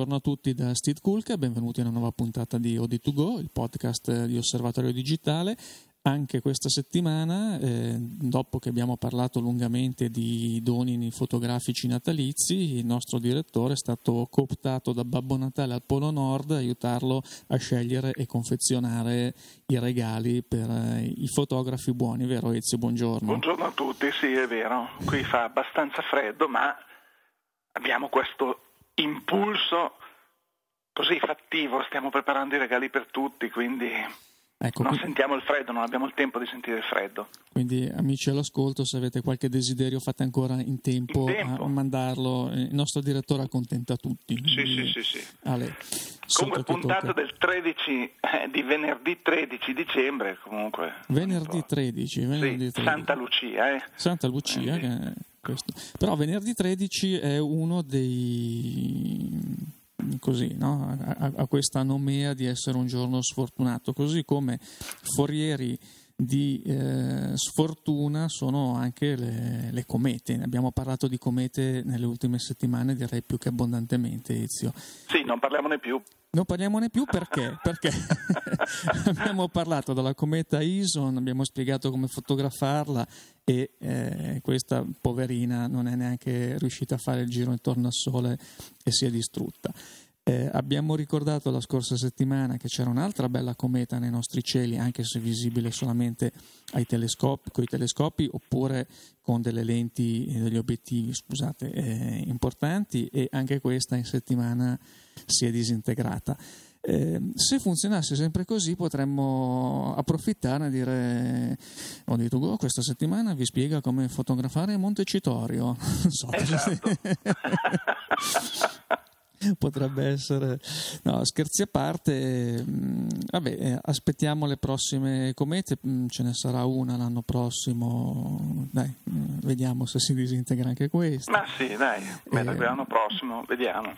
buongiorno a tutti da Steve Kulka, benvenuti a una nuova puntata di OD2Go, il podcast di Osservatorio Digitale. Anche questa settimana, eh, dopo che abbiamo parlato lungamente di doni fotografici natalizi, il nostro direttore è stato cooptato da Babbo Natale al Polo Nord a aiutarlo a scegliere e confezionare i regali per eh, i fotografi buoni, vero Ezio? Buongiorno. Buongiorno a tutti, sì è vero, qui fa abbastanza freddo, ma abbiamo questo impulso così fattivo, stiamo preparando i regali per tutti, quindi Ecco, non qui... sentiamo il freddo, non abbiamo il tempo di sentire il freddo. Quindi amici all'ascolto, se avete qualche desiderio fate ancora in tempo, in tempo. A, mandarlo, il nostro direttore accontenta tutti. Sì, sì, sì, sì. Ale, comunque puntata del 13, eh, di venerdì 13 dicembre comunque. Venerdì 13, venerdì sì, 13. Santa Lucia. Eh. Santa Lucia, eh, però venerdì 13 è uno dei così, no? a, a, questa nomea di essere un giorno sfortunato, così come forieri di eh, sfortuna sono anche le, le, comete. Abbiamo parlato di comete nelle ultime settimane, direi più che abbondantemente, Ezio. Sì, non parliamone più. Non parliamone più perché? perché abbiamo parlato della cometa Ison, abbiamo spiegato come fotografarla e eh, questa poverina non è neanche riuscita a fare il giro intorno al Sole e si è distrutta. Eh, abbiamo ricordato la scorsa settimana che c'era un'altra bella cometa nei nostri cieli, anche se visibile solamente telescopi, con i telescopi oppure con delle lenti, e degli obiettivi scusate, eh, importanti e anche questa in settimana si è disintegrata. Eh, se funzionasse sempre così potremmo approfittare e dire ho detto oh, questa settimana vi spiega come fotografare Montecitorio so, esatto. potrebbe essere. No, scherzi a parte mm, vabbè eh, aspettiamo le prossime comete mm, ce ne sarà una l'anno prossimo dai mm, vediamo se si disintegra anche questa. Ma sì dai eh, l'anno prossimo vediamo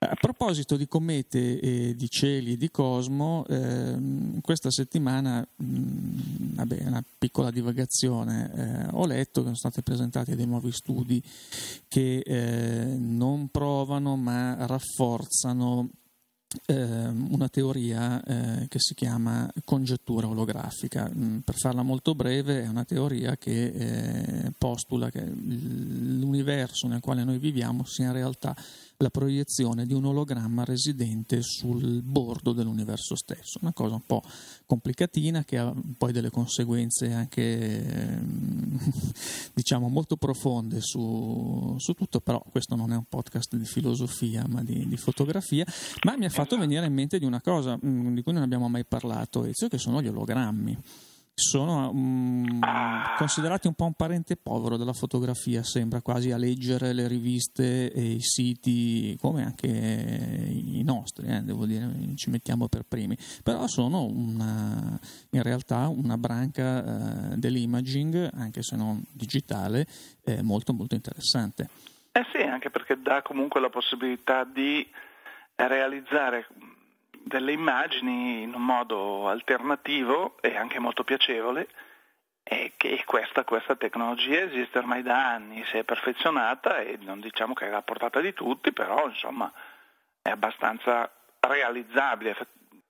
a proposito di comete e di cieli e di cosmo, ehm, questa settimana, mh, vabbè, una piccola divagazione, eh, ho letto che sono stati presentati dei nuovi studi che eh, non provano ma rafforzano eh, una teoria eh, che si chiama congettura olografica. Mm, per farla molto breve, è una teoria che eh, postula che l'universo nel quale noi viviamo sia in realtà la proiezione di un ologramma residente sul bordo dell'universo stesso. Una cosa un po' complicatina che ha poi delle conseguenze anche ehm, diciamo molto profonde su, su, tutto, però questo non è un podcast di filosofia ma di, di, fotografia, ma mi ha fatto venire in mente di una cosa mm, di cui non abbiamo mai parlato, Ezio, che sono gli ologrammi sono um, considerati un po' un parente povero della fotografia, sembra quasi a leggere le riviste e i siti come anche i nostri, eh, devo dire, ci mettiamo per primi, però sono una, in realtà una branca uh, dell'imaging, anche se non digitale, eh, molto molto interessante. Eh sì, anche perché dà comunque la possibilità di realizzare delle immagini in un modo alternativo e anche molto piacevole e che questa, questa, tecnologia esiste ormai da anni, si è perfezionata e non diciamo che è alla portata di tutti, però insomma è abbastanza realizzabile.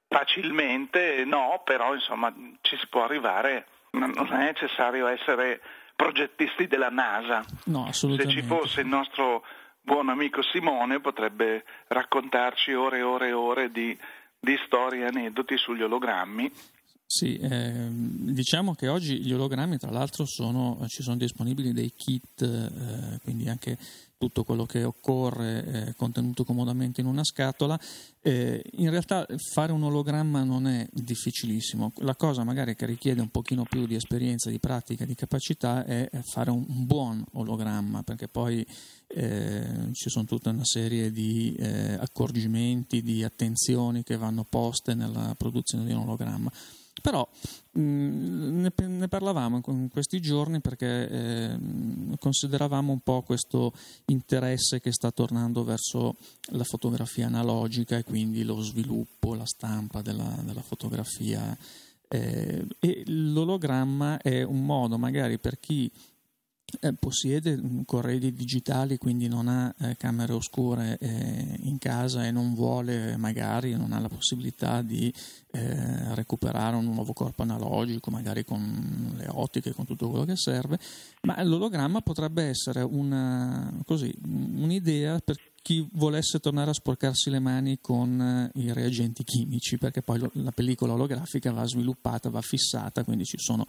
Facilmente, no, però insomma ci si può arrivare, non è necessario essere progettisti della NASA. No, Se ci fosse il nostro buon amico Simone potrebbe raccontarci ore e ore e ore di di storie e aneddoti sugli ologrammi. Sì, eh, diciamo che oggi gli ologrammi tra l'altro sono, ci sono disponibili dei kit, eh, quindi anche tutto quello che occorre è contenuto comodamente in una scatola. Eh, in realtà fare un ologramma non è difficilissimo, la cosa magari che richiede un pochino più di esperienza, di pratica, di capacità è fare un, un buon ologramma, perché poi eh, ci sono tutta una serie di eh, accorgimenti, di attenzioni che vanno poste nella produzione di un ologramma. Però mh, mm, ne, ne, parlavamo in questi giorni perché eh, consideravamo un po' questo interesse che sta tornando verso la fotografia analogica e quindi lo sviluppo, la stampa della, della fotografia. Eh, e l'ologramma è un modo magari per chi eh, possiede mm, corredi digitali, quindi non ha eh, camere oscure eh, in casa e non vuole, magari non ha la possibilità di eh, recuperare un nuovo corpo analogico, magari con le ottiche, con tutto quello che serve, ma l'ologramma potrebbe essere una, così, un'idea per chi volesse tornare a sporcarsi le mani con eh, i reagenti chimici, perché poi la pellicola olografica va sviluppata, va fissata, quindi ci sono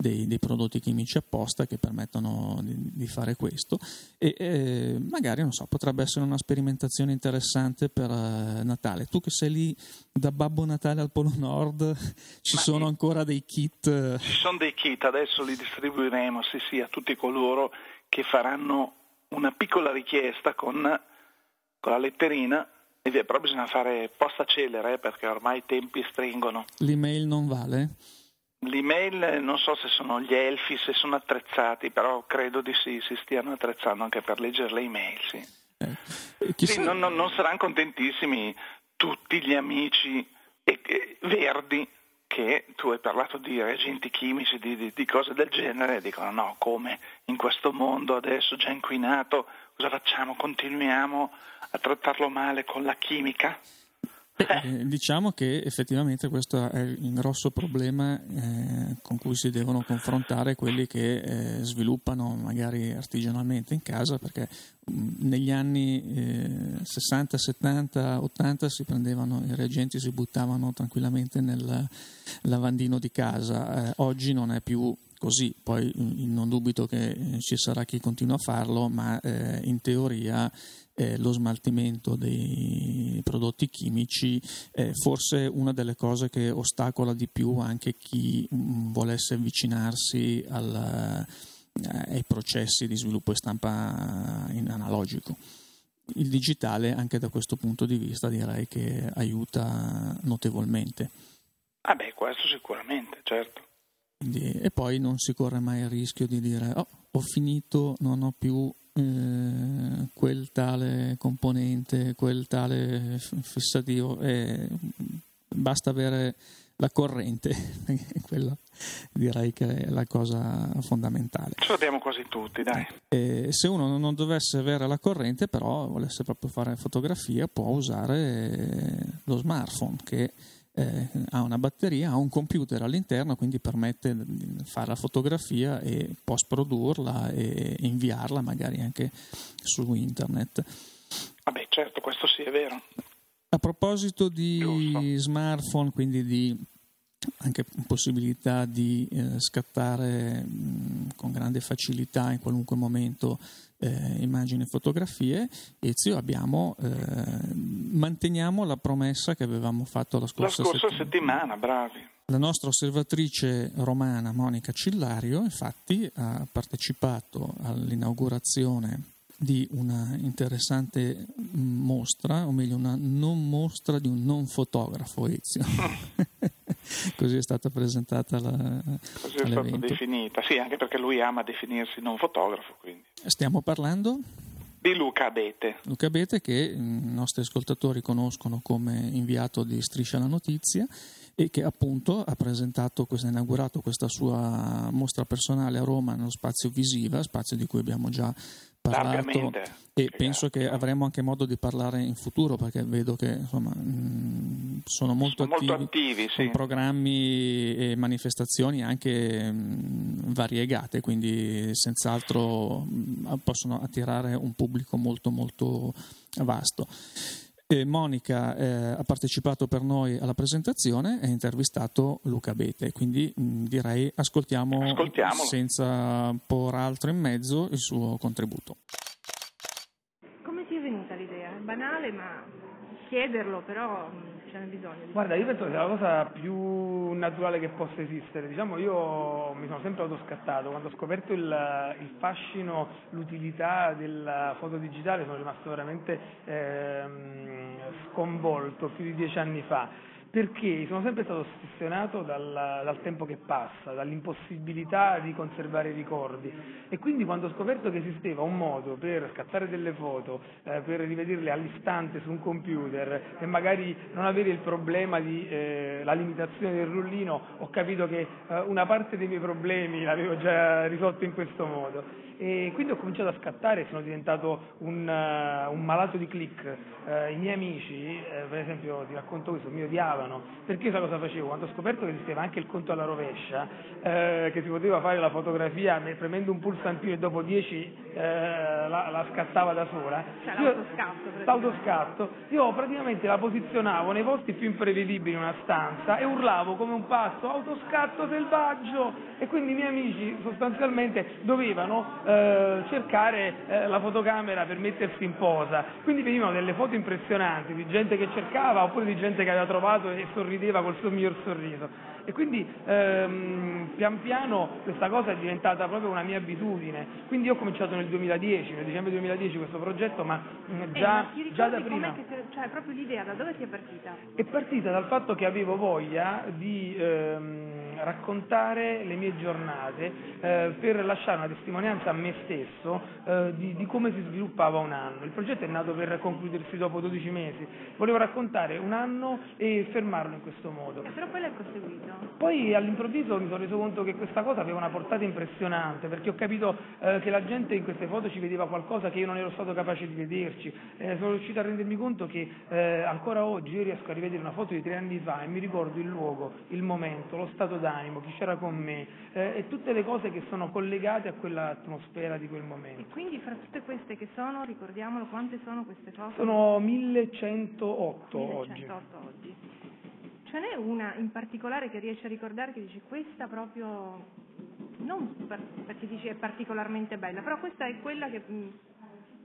dei, dei, prodotti chimici apposta che permettono di, di fare questo e eh, magari non so, potrebbe essere una sperimentazione interessante per uh, Natale. Tu che sei lì da Babbo Natale al Polo Nord, ci Ma sono ancora dei kit? Ci sono dei kit, adesso li distribuiremo sì, sì, a tutti coloro che faranno una piccola richiesta con, con la letterina però bisogna fare posta celere eh, perché ormai i tempi stringono. L'email non vale? L'email non so se sono gli elfi, se sono attrezzati, però credo di sì, si stiano attrezzando anche per leggere le email, sì. Eh, sì non, non, non, saranno contentissimi tutti gli amici e, e, verdi che tu hai parlato di reagenti chimici, di, di, di cose del genere, dicono no, come in questo mondo adesso già inquinato, cosa facciamo? Continuiamo a trattarlo male con la chimica? Eh, diciamo che effettivamente questo è il grosso problema eh, con cui si devono confrontare quelli che eh, sviluppano magari artigianalmente in casa perché negli anni 60, 70, 80 si prendevano i reagenti, si buttavano tranquillamente nel lavandino di casa, eh, oggi non è più così, poi non dubito che eh, ci sarà chi continua a farlo, ma eh, in teoria eh, lo smaltimento dei prodotti chimici è forse una delle cose che ostacola di più anche chi mh, mm, volesse avvicinarsi al, eh, ai processi di sviluppo e stampa in analogico. Il digitale anche da questo punto di vista direi che aiuta notevolmente. Ah beh, questo sicuramente, certo. Quindi, e poi non si corre mai il rischio di dire oh, ho finito, non ho più eh, quel tale componente, quel tale fissativo, eh, basta avere la corrente, quella direi che è la cosa fondamentale. Ce l'abbiamo quasi tutti, dai. Eh, se uno non dovesse avere la corrente, però volesse proprio fare fotografia, può usare lo smartphone che eh, ha una batteria, ha un computer all'interno, quindi permette di fare la fotografia e post produrla e inviarla magari anche su internet. Vabbè, certo, questo sì è vero. A proposito di Giusto. smartphone, quindi di anche possibilità di eh, scattare mh, con grande facilità in qualunque momento eh, immagini e fotografie, Ezio abbiamo, eh, manteniamo la promessa che avevamo fatto la scorsa, la scorsa settimana. settimana. bravi. La nostra osservatrice romana Monica Cillario infatti ha partecipato all'inaugurazione di una interessante mostra, o meglio una non mostra di un non fotografo Ezio. Così è stata presentata la Così è stata definita, sì, anche perché lui ama definirsi non fotografo. Quindi. Stiamo parlando? Di Luca Abete. Luca Abete che i nostri ascoltatori conoscono come inviato di Striscia la Notizia e che appunto ha presentato, ha inaugurato questa sua mostra personale a Roma nello spazio Visiva, spazio di cui abbiamo già parlato e penso che avremo anche modo di parlare in futuro perché vedo che insomma, mh, sono molto sono attivi, molto attivi sì. con programmi e manifestazioni anche mh, variegate, quindi senz'altro mh, possono attirare un pubblico molto molto vasto. E Monica eh, ha partecipato per noi alla presentazione e ha intervistato Luca Bete, quindi mh, direi ascoltiamo senza por altro in mezzo il suo contributo. Come ti è venuta l'idea? È banale ma chiederlo però ce n'è bisogno. Guarda, io penso che sia la cosa più naturale che possa esistere. Diciamo, io mi sono sempre autoscattato, quando ho scoperto il, il fascino, l'utilità della foto digitale sono rimasto veramente ehm, sconvolto più di dieci anni fa perché sono sempre stato ossessionato dal, dal, tempo che passa, dall'impossibilità di conservare i ricordi e quindi quando ho scoperto che esisteva un modo per scattare delle foto, eh, per rivederle all'istante su un computer e magari non avere il problema di eh, limitazione del rullino, ho capito che eh, una parte dei miei problemi l'avevo già risolto in questo modo E quindi ho cominciato a scattare e sono diventato un, uh, un malato di click. Uh, I miei amici, eh, per esempio, ti racconto questo, mi odiavano perché io sa cosa facevo? Quando ho scoperto che esisteva anche il conto alla rovescia, eh, che si poteva fare la fotografia premendo un pulsantino e dopo 10 eh, la, la, scattava da sola. Cioè l'autoscatto. L'autoscatto. Io praticamente la posizionavo nei posti più imprevedibili in una stanza e urlavo come un pazzo, autoscatto selvaggio! E quindi i miei amici sostanzialmente dovevano eh, cercare eh, la fotocamera per mettersi in posa. Quindi venivano delle foto impressionanti di gente che cercava oppure di gente che aveva trovato e sorrideva col suo miglior sorriso. E quindi ehm, pian piano questa cosa è diventata proprio una mia abitudine. Quindi io ho cominciato nel 2010, nel dicembre 2010 questo progetto, ma eh, già, ma già da prima. Che, cioè proprio l'idea, da dove ti è partita? È partita dal fatto che avevo voglia di ehm, raccontare le mie giornate eh, per lasciare una testimonianza a me stesso eh, di, di, come si sviluppava un anno. Il progetto è nato per concludersi dopo 12 mesi. Volevo raccontare un anno e fermarlo in questo modo. Però poi l'hai proseguito. Poi all'improvviso mi sono reso conto che questa cosa aveva una portata impressionante perché ho capito eh, che la gente in queste foto ci vedeva qualcosa che io non ero stato capace di vederci. Eh, sono riuscito a rendermi conto che eh, ancora oggi io riesco a rivedere una foto di tre anni fa e mi ricordo il luogo, il momento, lo stato d'animo, chi c'era con me eh, e tutte le cose che sono collegate a quell'atmosfera di quel momento. E quindi fra tutte queste che sono, ricordiamolo, quante sono queste foto? Sono 1108, 1108 oggi. oggi. Ce n'è una in particolare che riesci a ricordare che dici questa proprio, non per, perché dici è particolarmente bella, però questa è quella che mm,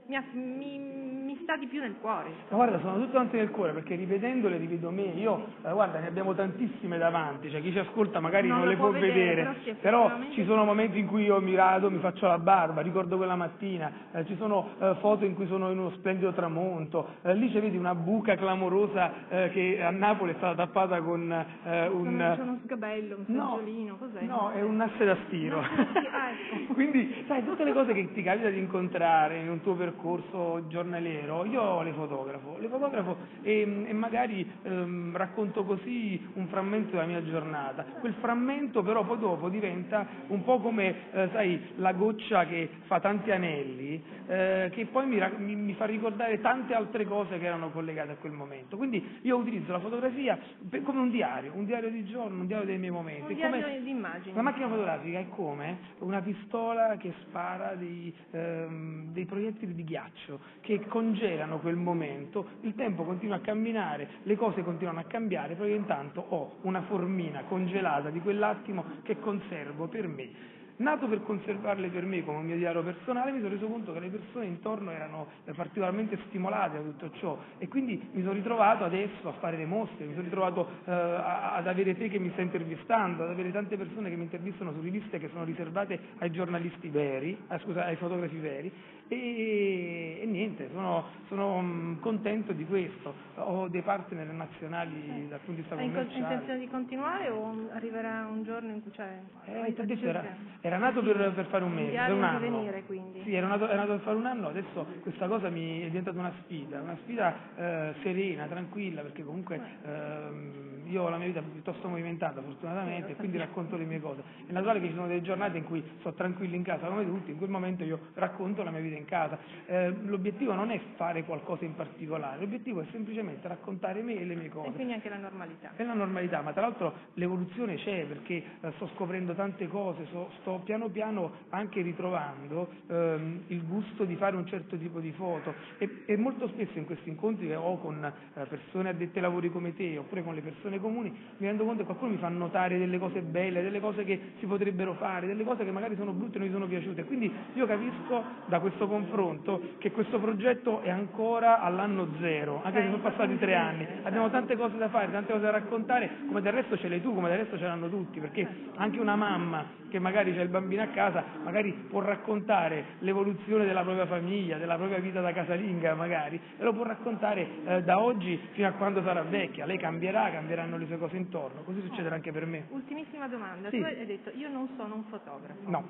mi, mi, mi, sta di più nel cuore. Ma guarda, sono tutte quante nel cuore perché rivedendole rivedo me. Io, eh, guarda, ne abbiamo tantissime davanti, cioè chi ci ascolta magari non, non le può vedere, vedere però, però, ci sono momenti in cui io mi rado, mi faccio la barba, ricordo quella mattina, eh, ci sono eh, foto in cui sono in uno splendido tramonto, eh, lì ci vedi una buca clamorosa eh, che a Napoli è stata tappata con eh, un... C'è uno sgabello, un no, seggiolino, cos'è? No, è un asse da stiro. No, ah, ecco. Quindi, sai, tutte le cose che ti capita di incontrare in un tuo percorso, percorso giornaliero, io le fotografo, le fotografo e, e magari ehm, racconto così un frammento della mia giornata. Quel frammento però poi dopo diventa un po' come, eh, sai, la goccia che fa tanti anelli, eh, che poi mi, mi, mi, fa ricordare tante altre cose che erano collegate a quel momento. Quindi io utilizzo la fotografia per, come un diario, un diario di giorno, un diario dei miei momenti. Un diario di immagini. La macchina fotografica è come una pistola che spara dei, ehm, dei proiettili di ghiaccio che congelano quel momento, il tempo continua a camminare, le cose continuano a cambiare, però io intanto ho una formina congelata di quell'attimo che conservo per me. Nato per conservarle per me come mio diario personale, mi sono reso conto che le persone intorno erano particolarmente stimolate da tutto ciò e quindi mi sono ritrovato adesso a fare le mostre, mi sono ritrovato eh, ad avere te che mi stai intervistando, ad avere tante persone che mi intervistano su riviste che sono riservate ai giornalisti veri, eh, scusa, ai fotografi veri e, e niente, sono, sono um, contento di questo. Ho dei partner nazionali dal punto di vista commerciale. Hai intenzione di continuare o arriverà un giorno in cui c'è... Eh, detto, era, era, nato per, per, fare un mese, per un anno. Venire, quindi. Sì, era nato, era nato, per fare un anno, adesso questa cosa mi è diventata una sfida, una sfida eh, serena, tranquilla, perché comunque eh, io ho la mia vita piuttosto movimentata fortunatamente e quindi racconto le mie cose. È naturale che ci sono delle giornate in cui sto tranquillo in casa come tutti, in quel momento io racconto la mia vita in casa. Eh, l'obiettivo non è fare qualcosa in particolare, l'obiettivo è semplicemente raccontare me e le mie cose. E quindi anche la normalità. È la normalità, ma tra l'altro l'evoluzione c'è perché eh, sto scoprendo tante cose, so, sto piano piano anche ritrovando ehm, il gusto di fare un certo tipo di foto e, e molto spesso in questi incontri che ho con eh, persone addette ai lavori come te oppure con le persone comuni mi rendo conto che qualcuno mi fa notare delle cose belle, delle cose che si potrebbero fare, delle cose che magari sono brutte e non mi sono piaciute. Quindi io capisco da questo confronto che questo progetto è ancora all'anno zero, anche se sono passati tre anni. Abbiamo tante cose da fare, tante cose da raccontare, come del resto ce l'hai tu, come del resto ce l'hanno tutti, perché anche una mamma che magari c'è il bambino a casa, magari può raccontare l'evoluzione della propria famiglia, della propria vita da casalinga magari, e lo può raccontare eh, da oggi fino a quando sarà vecchia. Lei cambierà, cambieranno le sue cose intorno, così succederà anche per me. Ultimissima domanda, sì. tu hai detto io non sono un fotografo. No.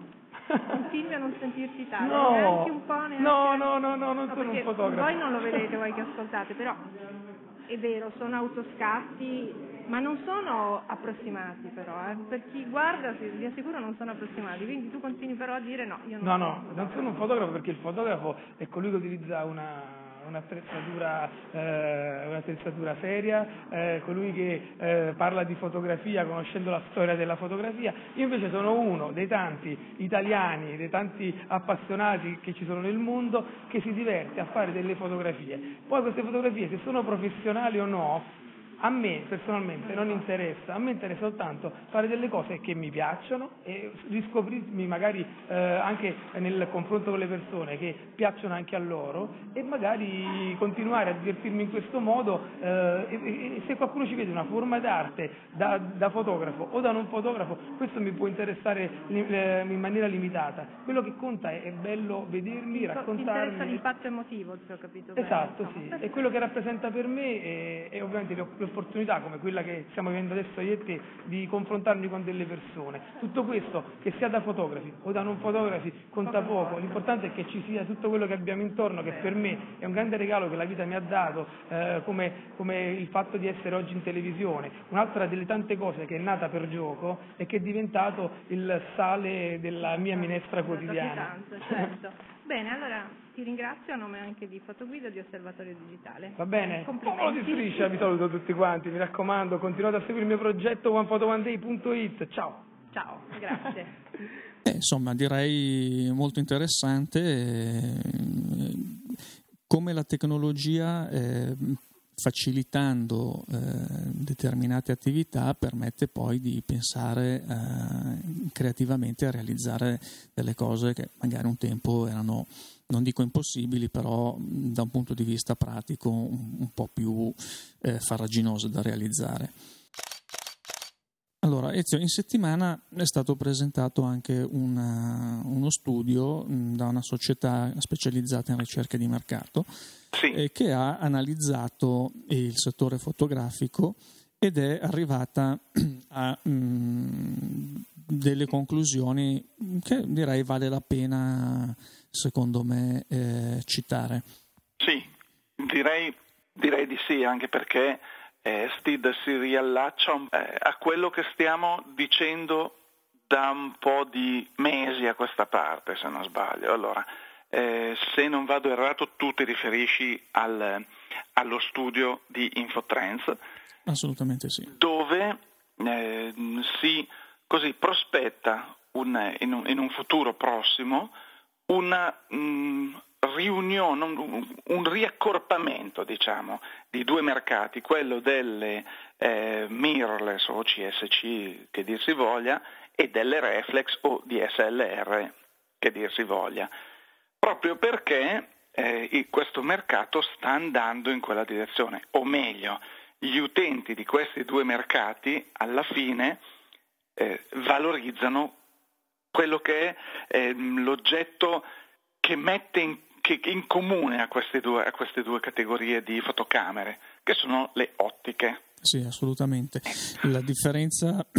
Continui a non sentirti tale, no. neanche un po', neanche... No, no, no, no, non no, sono un fotografo. Voi non lo vedete, voi che ascoltate, però è vero, sono autoscatti Ma non sono approssimati però, eh. per chi guarda vi assicuro non sono approssimati, quindi tu continui però a dire no, io non No, no, non sono un fotografo perché il fotografo è colui che utilizza una un'attrezzatura, eh, un'attrezzatura seria, eh, colui che eh, parla di fotografia conoscendo la storia della fotografia. Io invece sono uno dei tanti italiani, dei tanti appassionati che ci sono nel mondo che si diverte a fare delle fotografie. Poi queste fotografie, se sono professionali o no, a me personalmente non interessa, a me interessa soltanto fare delle cose che mi piacciono e riscoprirmi magari eh, anche nel confronto con le persone che piacciono anche a loro e magari continuare a divertirmi in questo modo eh, e, e, se qualcuno ci vede una forma d'arte da, da, fotografo o da non fotografo, questo mi può interessare eh, in maniera limitata. Quello che conta è, è bello vedermi, raccontarmi. Ti interessa l'impatto emotivo, se ho capito bene. Esatto, sì. E quello che rappresenta per me è, è ovviamente l'opportunità come quella che stiamo vivendo adesso io e te di confrontarmi con delle persone. Tutto questo, che sia da fotografi o da non fotografi, conta poco, l'importante è che ci sia tutto quello che abbiamo intorno, che per me è un grande regalo che la vita mi ha dato, eh, come, come, il fatto di essere oggi in televisione. Un'altra delle tante cose che è nata per gioco e che è diventato il sale della mia minestra quotidiana. Certo. Bene, allora ti ringrazio a nome anche di Fotoguida di Osservatorio Digitale. Va bene, Popolo di striscia, vi saluto tutti quanti, mi raccomando, continuate a seguire il mio progetto onefotoonday.it. Ciao. Ciao, grazie. eh, insomma, direi molto interessante eh, come la tecnologia eh, facilitando eh, determinate attività permette poi di pensare eh, creativamente a realizzare delle cose che magari un tempo erano non dico impossibili, però da un punto di vista pratico un, un po' più eh, farraginose da realizzare. Allora, Ezio, in settimana è stato presentato anche una, uno studio da una società specializzata in ricerche di mercato sì. eh, che ha analizzato il settore fotografico ed è arrivata a mh, delle conclusioni che direi vale la pena, secondo me, eh, citare. Sì, direi, direi, di sì, anche perché eh, Stid si riallaccia eh, a quello che stiamo dicendo da un po' di mesi a questa parte, se non sbaglio. Allora, eh, se non vado errato tu ti riferisci al, allo studio di Infotrends. Assolutamente sì. Dove eh, si così prospetta un, in, un, in, un, futuro prossimo una mh, mm, riunione, un, un, riaccorpamento diciamo, di due mercati, quello delle eh, mirrorless o CSC che dir si voglia e delle reflex o DSLR che dir si voglia. Proprio perché eh, questo mercato sta andando in quella direzione, o meglio, gli utenti di questi due mercati alla fine eh, valorizzano quello che è eh, l'oggetto che mette in, che, in comune a queste, due, a queste due categorie di fotocamere, che sono le ottiche. Sì, assolutamente. La differenza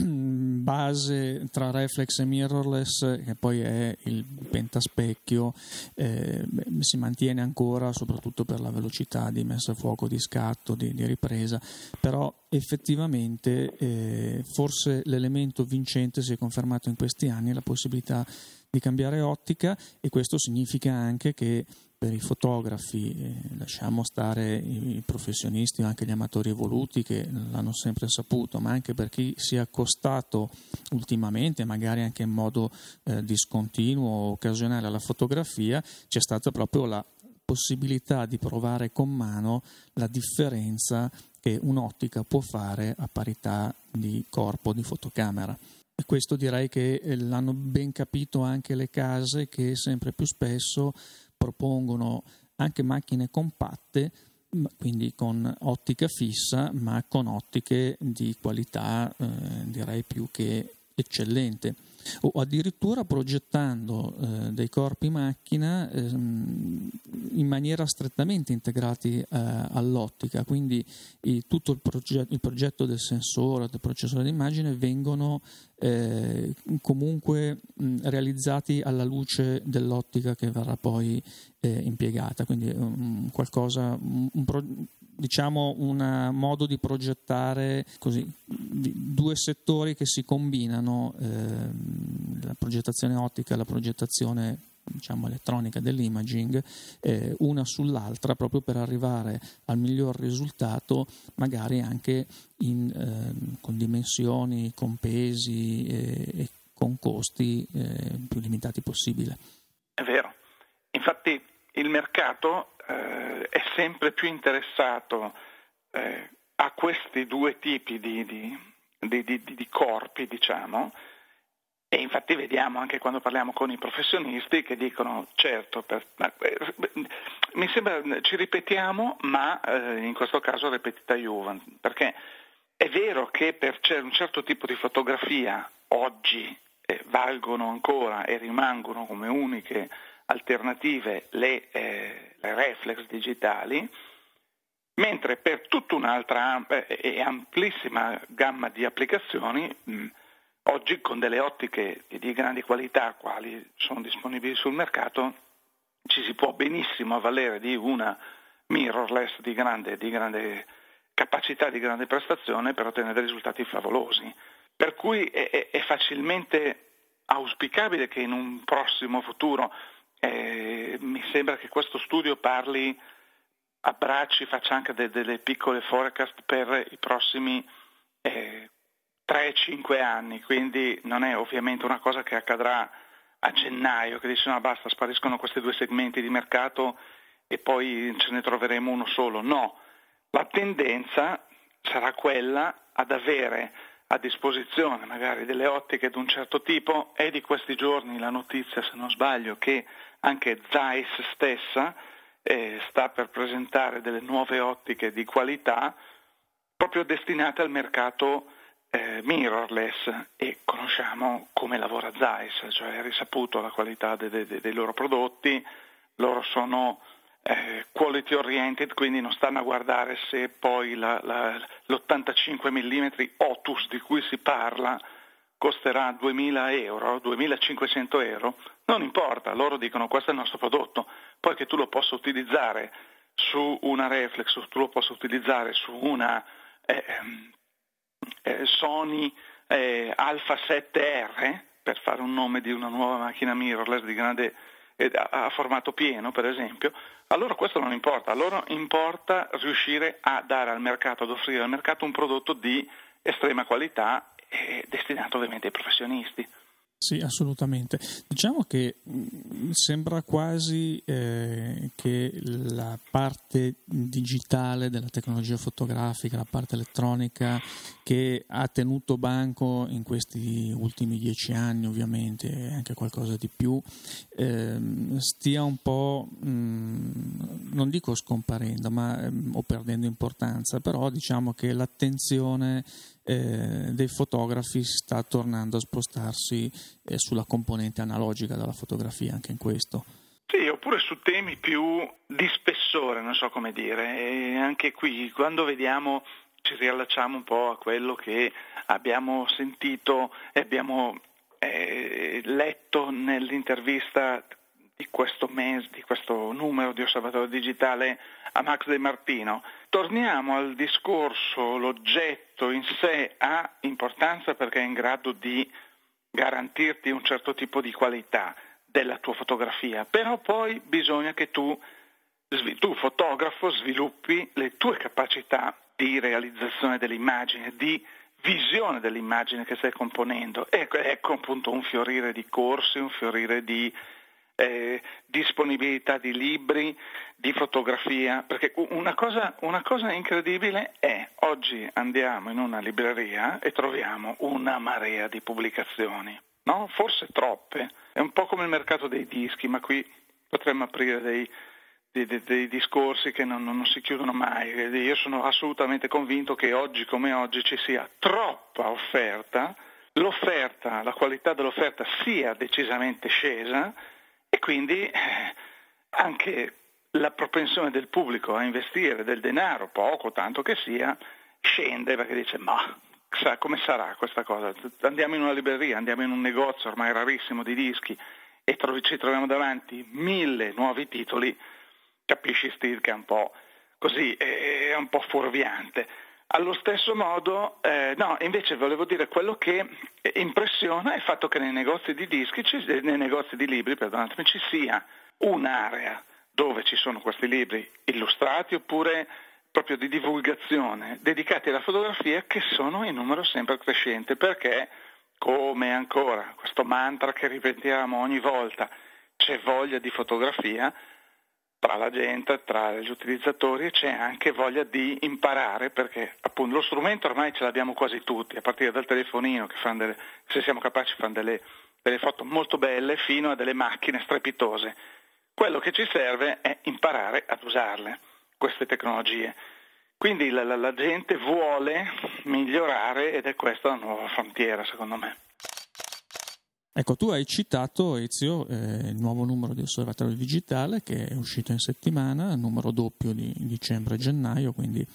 base tra reflex e mirrorless, che poi è il pentaspecchio, eh, si mantiene ancora soprattutto per la velocità di messa a fuoco, di scatto, di, di ripresa, però effettivamente eh, forse l'elemento vincente si è confermato in questi anni la possibilità di cambiare ottica e questo significa anche che per i fotografi, eh, lasciamo stare i professionisti o anche gli amatori evoluti che l'hanno sempre saputo, ma anche per chi si è accostato ultimamente, magari anche in modo eh, discontinuo o occasionale alla fotografia, c'è stata proprio la possibilità di provare con mano la differenza che un'ottica può fare a parità di corpo di fotocamera. Questo direi che eh, l'hanno ben capito anche le case che sempre più spesso propongono anche macchine compatte, quindi con ottica fissa, ma con ottiche di qualità eh, direi più che eccellente o addirittura progettando eh, dei corpi macchina eh, in maniera strettamente integrati eh, all'ottica, quindi tutto il, proget- il, progetto del sensore, del processore d'immagine vengono eh, comunque mh, realizzati alla luce dell'ottica che verrà poi eh, impiegata, quindi um, qualcosa, un, un pro- diciamo un modo di progettare così, due settori che si combinano, eh, la progettazione ottica e la progettazione diciamo, elettronica dell'imaging, eh, una sull'altra proprio per arrivare al miglior risultato, magari anche in, eh, con dimensioni, con pesi eh, e con costi eh, più limitati possibile. È vero, infatti il mercato eh, è sempre più interessato eh, a questi due tipi di, di, di, di corpi, diciamo, e infatti vediamo anche quando parliamo con i professionisti che dicono certo, per, eh, mi sembra ci ripetiamo, ma eh, in questo caso repetita Juven, perché è vero che per un certo tipo di fotografia oggi eh, valgono ancora e rimangono come uniche alternative le, eh, le reflex digitali, mentre per tutta un'altra e amplissima gamma di applicazioni mh, oggi con delle ottiche di grande qualità quali sono disponibili sul mercato ci si può benissimo avvalere di una mirrorless di grande, di grande capacità, di grande prestazione per ottenere risultati favolosi. Per cui è, è facilmente auspicabile che in un prossimo futuro eh, mi sembra che questo studio parli, abbracci, faccia anche de, delle piccole forecast per i prossimi eh, 3-5 anni, quindi non è ovviamente una cosa che accadrà a gennaio, che dice no basta, spariscono questi due segmenti di mercato e poi ce ne troveremo uno solo. No, la tendenza sarà quella ad avere a disposizione magari delle ottiche di un certo tipo. È di questi giorni la notizia, se non sbaglio, che anche Zeiss stessa eh, sta per presentare delle nuove ottiche di qualità proprio destinate al mercato eh, mirrorless e conosciamo come lavora Zeiss, cioè è risaputo la qualità de, de, de, dei loro prodotti, loro sono eh, quality oriented, quindi non stanno a guardare se poi la, la, l'85 mm Otus di cui si parla costerà 2000 euro, 2500 euro, non importa, loro dicono questo è il nostro prodotto, poi che tu lo possa utilizzare su una reflex tu lo possa utilizzare su una eh, eh, Sony eh, Alpha 7R, per fare un nome di una nuova macchina mirrorless di grande eh, a formato pieno, per esempio, allora questo non importa, a loro importa riuscire a dare al mercato, ad offrire al mercato un prodotto di estrema qualità e destinato ovviamente ai professionisti. Sì, assolutamente. Diciamo che mm, sembra quasi eh, che la parte digitale della tecnologia fotografica, la parte elettronica che ha tenuto banco in questi ultimi dieci anni, ovviamente, e anche qualcosa di più, eh, stia un po', mh, mm, non dico scomparendo, ma, eh, o perdendo importanza, però diciamo che l'attenzione eh, dei fotografi sta tornando a spostarsi eh, sulla componente analogica della fotografia anche in questo. Sì, oppure su temi più di spessore, non so come dire. E anche qui, quando vediamo, ci riallacciamo un po' a quello che abbiamo sentito e abbiamo eh, letto nell'intervista di questo mese, di questo numero di Osservatorio Digitale a Max De Martino. Torniamo al discorso, l'oggetto in sé ha importanza perché è in grado di garantirti un certo tipo di qualità della tua fotografia, però poi bisogna che tu, tu fotografo, sviluppi le tue capacità di realizzazione dell'immagine, di visione dell'immagine che stai componendo. Ecco, ecco appunto un fiorire di corsi, un fiorire di eh, disponibilità di libri, di fotografia, perché una cosa, una cosa incredibile è oggi andiamo in una libreria e troviamo una marea di pubblicazioni, no? forse troppe, è un po' come il mercato dei dischi, ma qui potremmo aprire dei, dei, dei, dei discorsi che non, non, si chiudono mai. Io sono assolutamente convinto che oggi come oggi ci sia troppa offerta, l'offerta, la qualità dell'offerta sia decisamente scesa e quindi eh, anche la propensione del pubblico a investire del denaro, poco, tanto che sia, scende perché dice ma come sarà questa cosa? Andiamo in una libreria, andiamo in un negozio ormai rarissimo di dischi e ci troviamo davanti mille nuovi titoli, capisci Steve che è un po' così, è un po' fuorviante. Allo stesso modo, eh, no, invece volevo dire quello che impressiona è il fatto che nei negozi di dischi, nei negozi di libri, ci sia un'area dove ci sono questi libri illustrati oppure proprio di divulgazione dedicati alla fotografia che sono in numero sempre crescente. Perché come ancora questo mantra che ripetiamo ogni volta c'è voglia di fotografia tra la gente, tra gli utilizzatori c'è anche voglia di imparare perché appunto lo strumento ormai ce l'abbiamo quasi tutti, a partire dal telefonino che fanno delle, se siamo capaci fanno delle, delle foto molto belle fino a delle macchine strepitose. Quello che ci serve è imparare ad usarle, queste tecnologie. Quindi la, la, la gente vuole migliorare ed è questa la nuova frontiera secondo me. Ecco, tu hai citato, Ezio, eh, il nuovo numero di Osservatorio Digitale che è uscito in settimana, numero doppio di dicembre-gennaio, quindi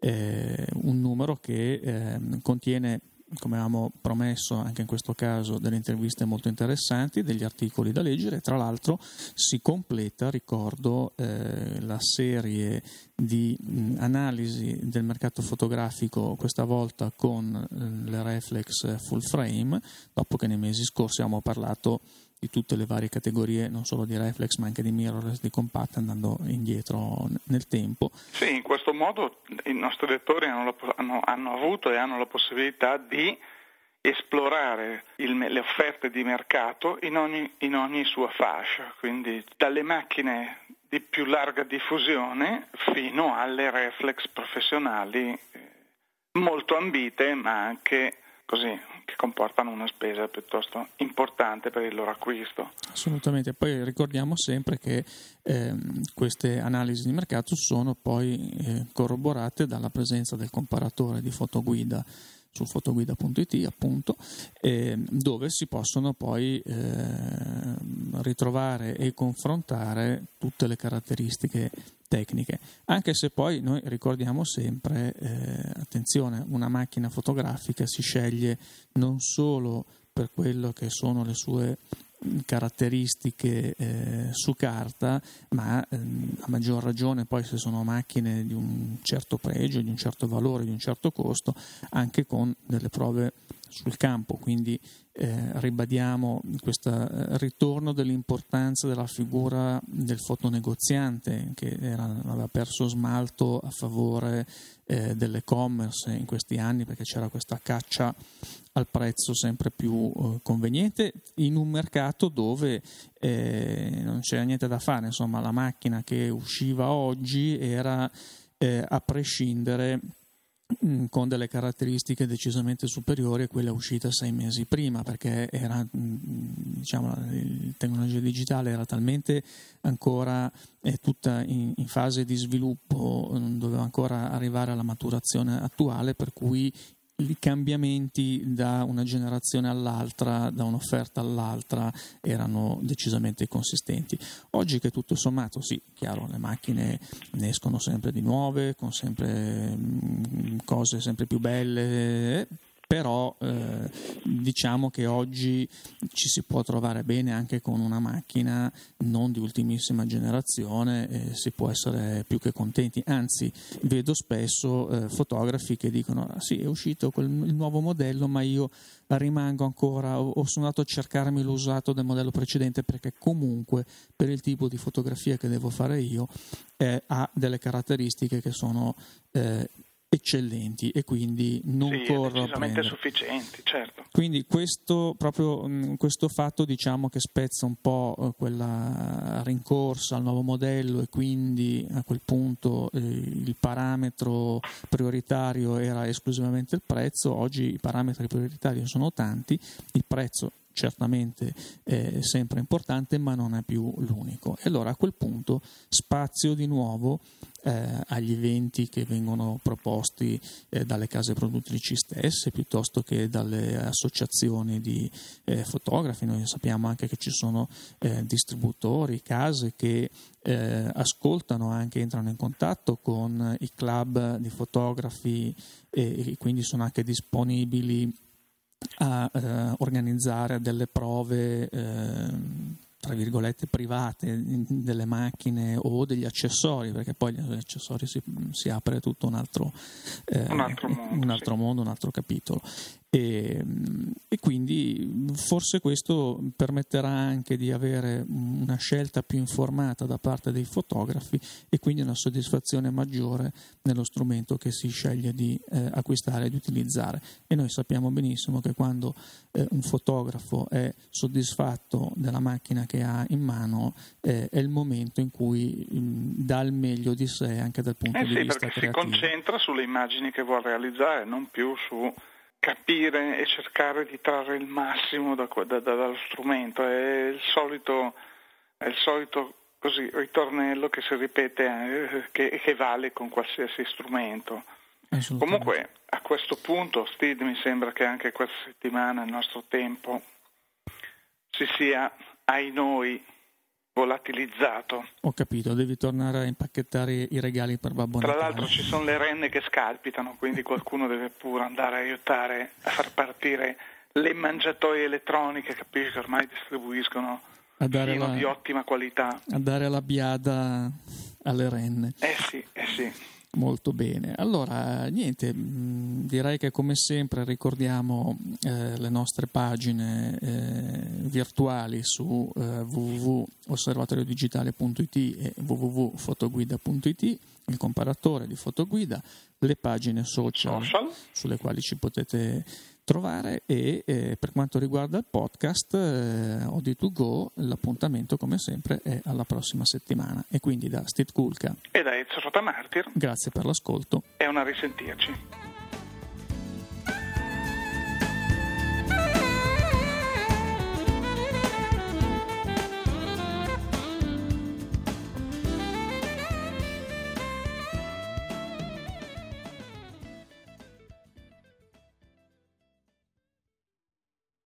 eh, un numero che eh, contiene come avevamo promesso anche in questo caso, delle interviste molto interessanti, degli articoli da leggere. Tra l'altro si completa, ricordo, eh, la serie di mh, analisi del mercato fotografico, questa volta con eh, le reflex full frame, dopo che nei mesi scorsi abbiamo parlato di tutte le varie categorie, non solo di reflex ma anche di mirrorless, di compact, andando indietro nel tempo. Sì, in questo modo i nostri lettori hanno, hanno, hanno avuto e hanno la possibilità di esplorare il, le offerte di mercato in ogni, in ogni sua fascia, quindi dalle macchine di più larga diffusione fino alle reflex professionali eh, molto ambite ma anche così, che comportano una spesa piuttosto importante per il loro acquisto. Assolutamente, poi ricordiamo sempre che eh, queste analisi di mercato sono poi eh, corroborate dalla presenza del comparatore di fotoguida su fotoguida.it appunto eh, dove si possono poi eh, ritrovare e confrontare tutte le caratteristiche tecniche. Anche se poi noi ricordiamo sempre eh, attenzione una macchina fotografica si sceglie non solo per quello che sono le sue caratteristiche eh, su carta, ma ehm, a maggior ragione poi se sono macchine di un certo pregio, di un certo valore, di un certo costo, anche con delle prove sul campo, quindi eh, ribadiamo questo eh, ritorno dell'importanza della figura del fotonegoziante che era, aveva perso smalto a favore eh, dell'e-commerce in questi anni perché c'era questa caccia al prezzo sempre più eh, conveniente in un mercato dove eh, non c'era niente da fare, insomma la macchina che usciva oggi era eh, a prescindere con delle caratteristiche decisamente superiori a quelle uscite sei mesi prima, perché era, mm, diciamo, la tecnologia digitale era talmente ancora tutta in, in, fase di sviluppo, non doveva ancora arrivare alla maturazione attuale, per cui i cambiamenti da una generazione all'altra, da un'offerta all'altra, erano decisamente consistenti. Oggi che tutto sommato, sì, chiaro, le macchine ne escono sempre di nuove, con sempre mm, cose sempre più belle, però eh, diciamo che oggi ci si può trovare bene anche con una macchina non di ultimissima generazione e si può essere più che contenti, anzi vedo spesso eh, fotografi che dicono ah, sì è uscito quel, il nuovo modello ma io rimango ancora o, sono andato a cercarmi l'usato del modello precedente perché comunque per il tipo di fotografia che devo fare io eh, ha delle caratteristiche che sono eh, eccellenti e quindi non sì, corro a sufficienti, certo. Quindi questo, proprio, mm, questo fatto diciamo che spezza un po' eh, quella rincorsa al nuovo modello e quindi a quel punto eh, il parametro prioritario era esclusivamente il prezzo, oggi i parametri prioritari sono tanti, il prezzo certamente è sempre importante ma non è più l'unico e allora a quel punto spazio di nuovo eh, agli eventi che vengono proposti eh, dalle case produttrici stesse piuttosto che dalle associazioni di eh, fotografi. Noi sappiamo anche che ci sono eh, distributori, case che eh, ascoltano anche, entrano in contatto con i club di fotografi e, e quindi sono anche disponibili a eh, organizzare delle prove tra virgolette private delle macchine o degli accessori, perché poi gli accessori si, si apre tutto un altro, eh, un altro, mondo, un, altro sì. mondo, un altro capitolo. E, e, quindi forse questo permetterà anche di avere una scelta più informata da parte dei fotografi e quindi una soddisfazione maggiore nello strumento che si sceglie di eh, acquistare e di utilizzare. E noi sappiamo benissimo che quando eh, un fotografo è soddisfatto della macchina che ha in mano eh, è il momento in cui mh, dà il meglio di sé anche dal punto eh di sì, vista perché creativo. si concentra sulle immagini che vuole realizzare, non più su capire e cercare di trarre il massimo da, da, dallo strumento. È il solito, è il solito così, ritornello che si ripete eh, che, che, vale con qualsiasi strumento. Comunque a questo punto, Steve, mi sembra che anche questa settimana, il nostro tempo, si sia, ai noi, volatilizzato. Ho capito, devi tornare a impacchettare i regali per Babbo Tra Natale. l'altro ci sono le renne che scalpitano, quindi qualcuno deve pure andare a aiutare a far partire le mangiatoie elettroniche, capisci che ormai distribuiscono a dare la, di ottima qualità. A dare la biada alle renne. Eh sì, eh sì. Molto bene, allora niente, mh, direi che come sempre ricordiamo eh, le nostre pagine eh, virtuali su eh, www.osservatoriodigitale.it e www.fotoguida.it, il comparatore di fotoguida, le pagine social, social. sulle quali ci potete trovare e eh, per quanto riguarda il podcast eh, OD2Go l'appuntamento come sempre è alla prossima settimana. E quindi da Steve Kulka. E da Ezio Rotamartir grazie per l'ascolto. E una risentirci